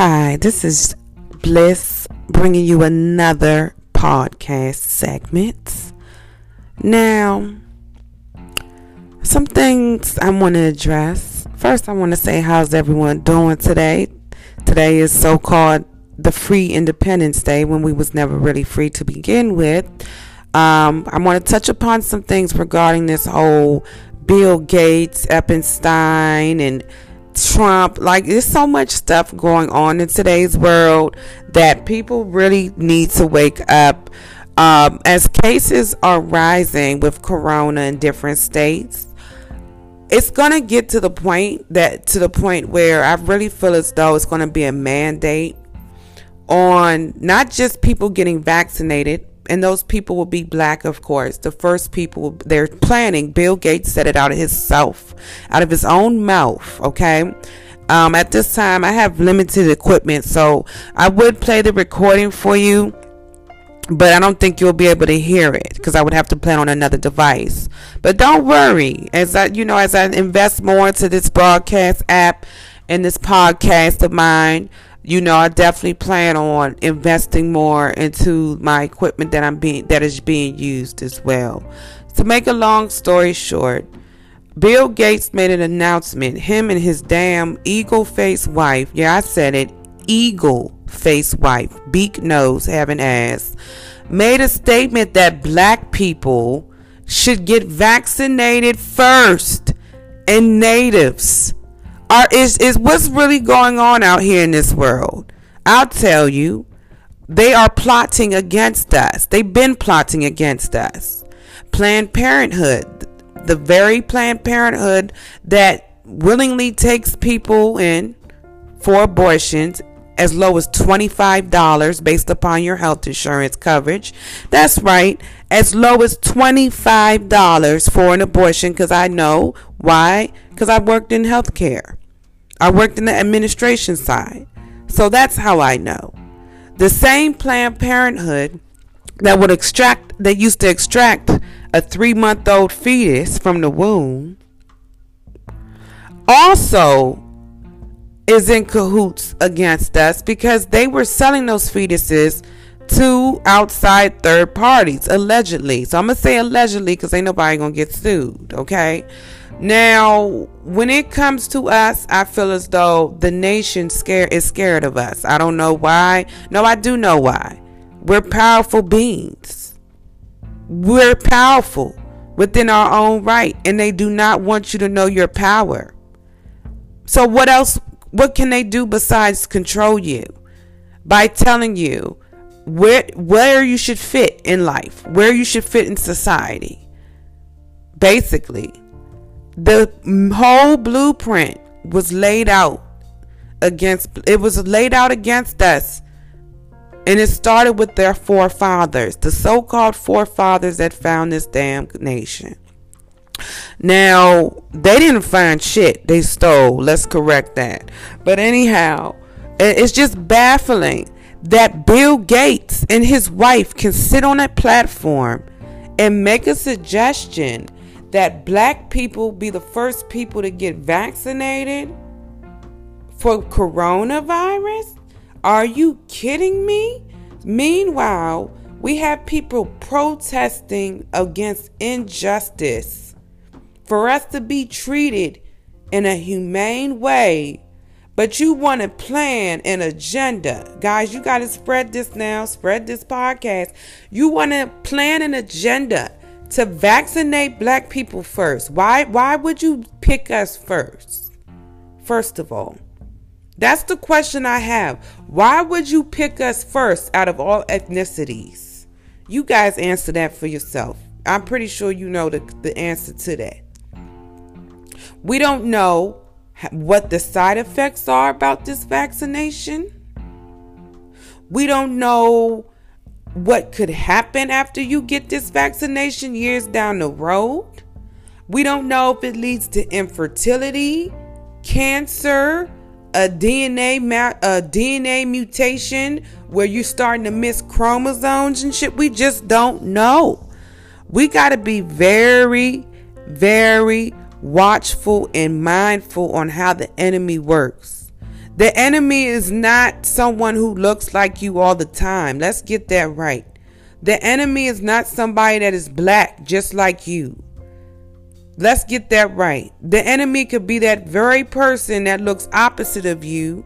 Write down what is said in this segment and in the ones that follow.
Hi, this is Bliss bringing you another podcast segment. Now, some things I want to address. First, I want to say, how's everyone doing today? Today is so called the Free Independence Day when we was never really free to begin with. Um, I want to touch upon some things regarding this whole Bill Gates, Epstein, and Trump. Like, there's so much stuff going on in today's world that people really need to wake up. Um, as cases are rising with corona in different states, it's going to get to the point that to the point where I really feel as though it's going to be a mandate on not just people getting vaccinated, and those people will be black, of course. The first people they're planning. Bill Gates said it out of himself, out of his own mouth. Okay. Um, at this time, I have limited equipment, so I would play the recording for you, but I don't think you'll be able to hear it because I would have to play on another device. But don't worry, as I, you know, as I invest more into this broadcast app and this podcast of mine, you know, I definitely plan on investing more into my equipment that I'm being that is being used as well. To make a long story short, Bill Gates made an announcement. Him and his damn eagle face wife, yeah, I said it, eagle face wife, beak nose, having ass, made a statement that black people should get vaccinated first and natives are is is what's really going on out here in this world. I'll tell you, they are plotting against us. They've been plotting against us. Planned Parenthood, the very Planned Parenthood that willingly takes people in for abortions as low as $25 based upon your health insurance coverage. That's right, as low as $25 for an abortion because I know why? Because I worked in healthcare. I worked in the administration side. So that's how I know. The same Planned Parenthood that would extract, that used to extract a three month old fetus from the womb, also is in cahoots against us because they were selling those fetuses to outside third parties, allegedly. So I'm to say allegedly because ain't nobody to get sued, okay? Now, when it comes to us, I feel as though the nation scare is scared of us. I don't know why. No, I do know why. We're powerful beings. We're powerful within our own right, and they do not want you to know your power. So what else what can they do besides control you? By telling you where where you should fit in life, where you should fit in society. Basically, the whole blueprint was laid out against it was laid out against us. And it started with their forefathers the so-called forefathers that found this damn nation. Now they didn't find shit they stole. Let's correct that. But anyhow it's just baffling that bill gates and his wife can sit on a platform and make a suggestion that black people be the first people to get vaccinated for coronavirus? Are you kidding me? Meanwhile, we have people protesting against injustice for us to be treated in a humane way. But you want to plan an agenda. Guys, you got to spread this now, spread this podcast. You want to plan an agenda to vaccinate black people first. Why why would you pick us first? First of all, that's the question I have. Why would you pick us first out of all ethnicities? You guys answer that for yourself. I'm pretty sure you know the, the answer to that. We don't know what the side effects are about this vaccination. We don't know what could happen after you get this vaccination years down the road. We don't know if it leads to infertility, cancer, a DNA a DNA mutation where you're starting to miss chromosomes and shit. We just don't know. We got to be very very watchful and mindful on how the enemy works. The enemy is not someone who looks like you all the time. Let's get that right. The enemy is not somebody that is black just like you. Let's get that right. The enemy could be that very person that looks opposite of you,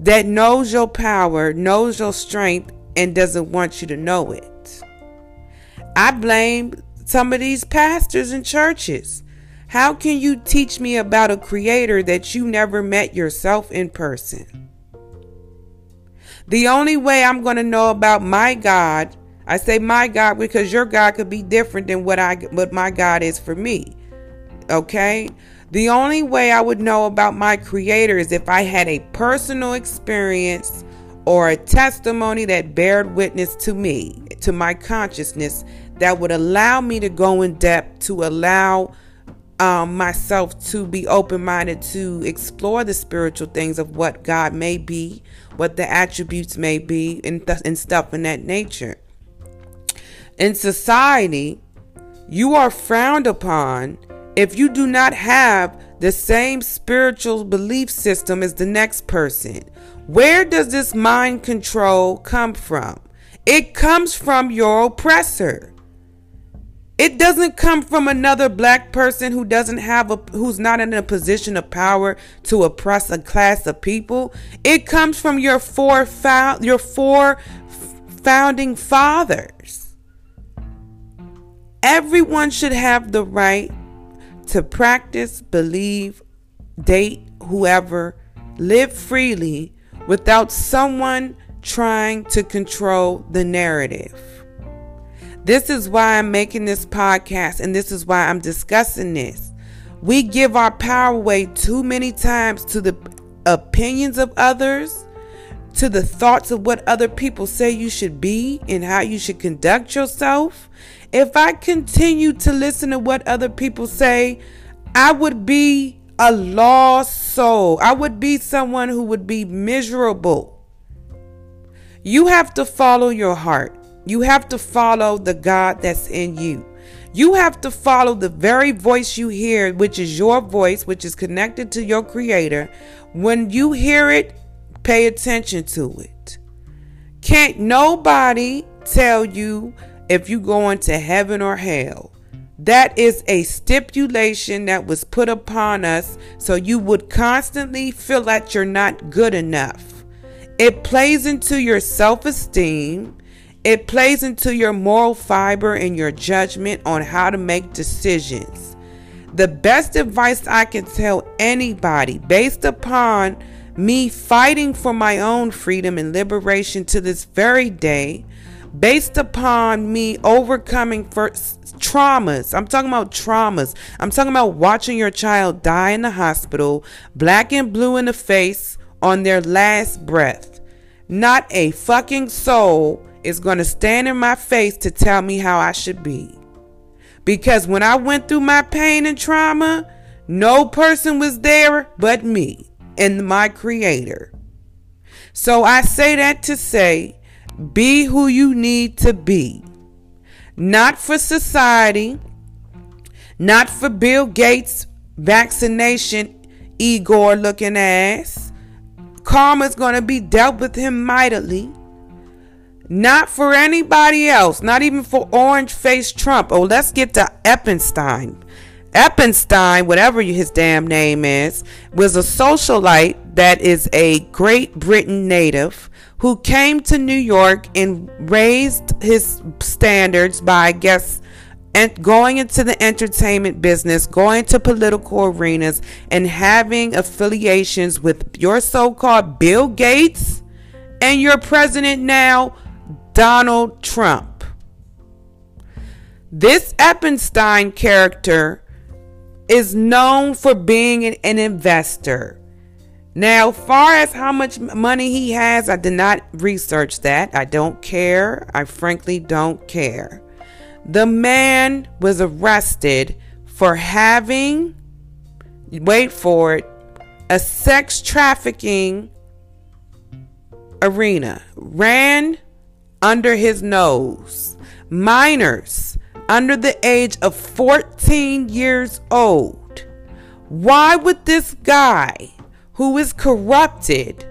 that knows your power, knows your strength, and doesn't want you to know it. I blame some of these pastors and churches. How can you teach me about a creator that you never met yourself in person? The only way I'm going to know about my God, I say my God because your God could be different than what I what my God is for me. Okay? The only way I would know about my creator is if I had a personal experience or a testimony that bared witness to me, to my consciousness, that would allow me to go in depth, to allow um, myself to be open minded to explore the spiritual things of what God may be, what the attributes may be, and, th- and stuff in that nature. In society, you are frowned upon if you do not have the same spiritual belief system as the next person. Where does this mind control come from? It comes from your oppressor. It doesn't come from another black person who doesn't have a who's not in a position of power to oppress a class of people. It comes from your four found your four founding fathers. Everyone should have the right to practice, believe, date whoever, live freely without someone trying to control the narrative. This is why I'm making this podcast and this is why I'm discussing this. We give our power away too many times to the opinions of others, to the thoughts of what other people say you should be and how you should conduct yourself. If I continue to listen to what other people say, I would be a lost soul. I would be someone who would be miserable. You have to follow your heart. You have to follow the God that's in you. You have to follow the very voice you hear, which is your voice, which is connected to your creator. When you hear it, pay attention to it. Can't nobody tell you if you're going to heaven or hell. That is a stipulation that was put upon us so you would constantly feel that you're not good enough. It plays into your self esteem. It plays into your moral fiber and your judgment on how to make decisions. The best advice I can tell anybody, based upon me fighting for my own freedom and liberation to this very day, based upon me overcoming first traumas. I'm talking about traumas. I'm talking about watching your child die in the hospital, black and blue in the face on their last breath. Not a fucking soul is going to stand in my face to tell me how I should be. Because when I went through my pain and trauma, no person was there but me and my creator. So I say that to say be who you need to be. Not for society, not for Bill Gates' vaccination, Igor looking ass. Karma's going to be dealt with him mightily. Not for anybody else, not even for orange faced Trump. Oh, let's get to Epstein. Epstein, whatever his damn name is, was a socialite that is a Great Britain native who came to New York and raised his standards by, I guess, and going into the entertainment business, going to political arenas, and having affiliations with your so called Bill Gates and your president now, Donald Trump. This Epstein character is known for being an, an investor. Now, far as how much money he has, I did not research that. I don't care. I frankly don't care. The man was arrested for having, wait for it, a sex trafficking arena ran under his nose. Minors under the age of 14 years old. Why would this guy who is corrupted,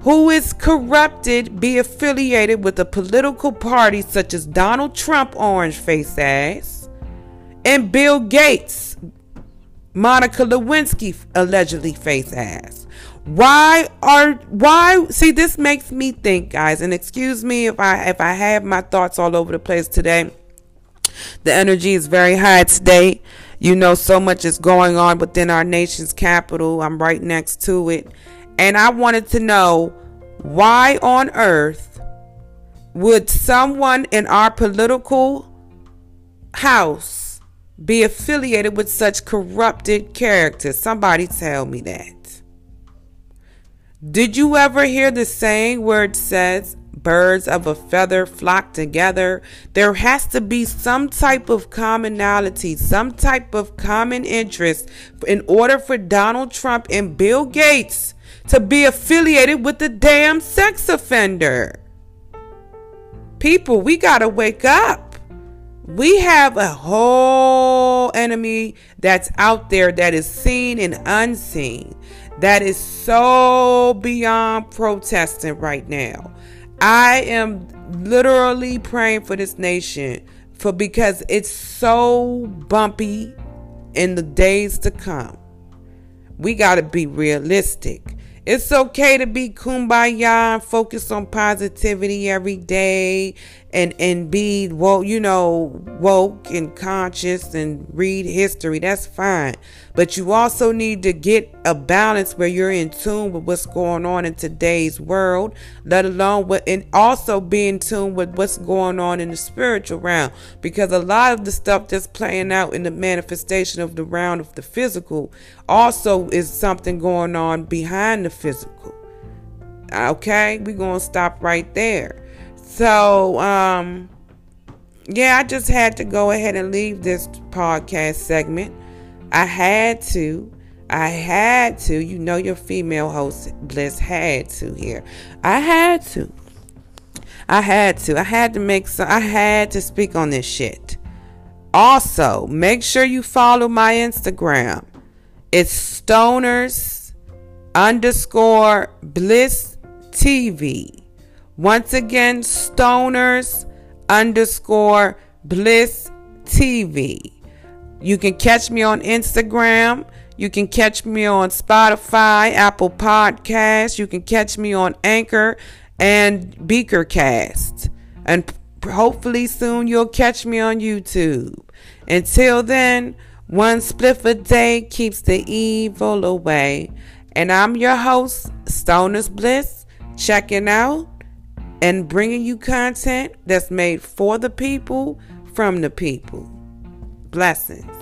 who is corrupted, be affiliated with a political party such as Donald Trump, orange face ass, and Bill Gates, Monica Lewinsky, allegedly face ass. Why are why see this makes me think guys and excuse me if I if I have my thoughts all over the place today. The energy is very high today. You know so much is going on within our nation's capital. I'm right next to it. And I wanted to know why on earth would someone in our political house be affiliated with such corrupted characters? Somebody tell me that. Did you ever hear the saying where it says, birds of a feather flock together? There has to be some type of commonality, some type of common interest in order for Donald Trump and Bill Gates to be affiliated with the damn sex offender. People, we got to wake up. We have a whole enemy that's out there that is seen and unseen that is so beyond protesting right now. I am literally praying for this nation for because it's so bumpy in the days to come. We got to be realistic. It's okay to be kumbaya and focus on positivity every day and and be well, you know, woke and conscious and read history. That's fine. But you also need to get a balance where you're in tune with what's going on in today's world, let alone what and also be in tune with what's going on in the spiritual realm. Because a lot of the stuff that's playing out in the manifestation of the round of the physical also is something going on behind the physical. Okay, we're gonna stop right there. So, um, yeah, I just had to go ahead and leave this podcast segment. I had to. I had to. You know, your female host, Bliss, had to here. I had to. I had to. I had to make some. I had to speak on this shit. Also, make sure you follow my Instagram. It's stoners underscore bliss TV. Once again, stoners underscore bliss TV. You can catch me on Instagram. You can catch me on Spotify, Apple Podcasts. You can catch me on Anchor and Beakercast. And hopefully soon you'll catch me on YouTube. Until then, one spliff a day keeps the evil away. And I'm your host, Stoners Bliss, checking out and bringing you content that's made for the people, from the people. Blessings.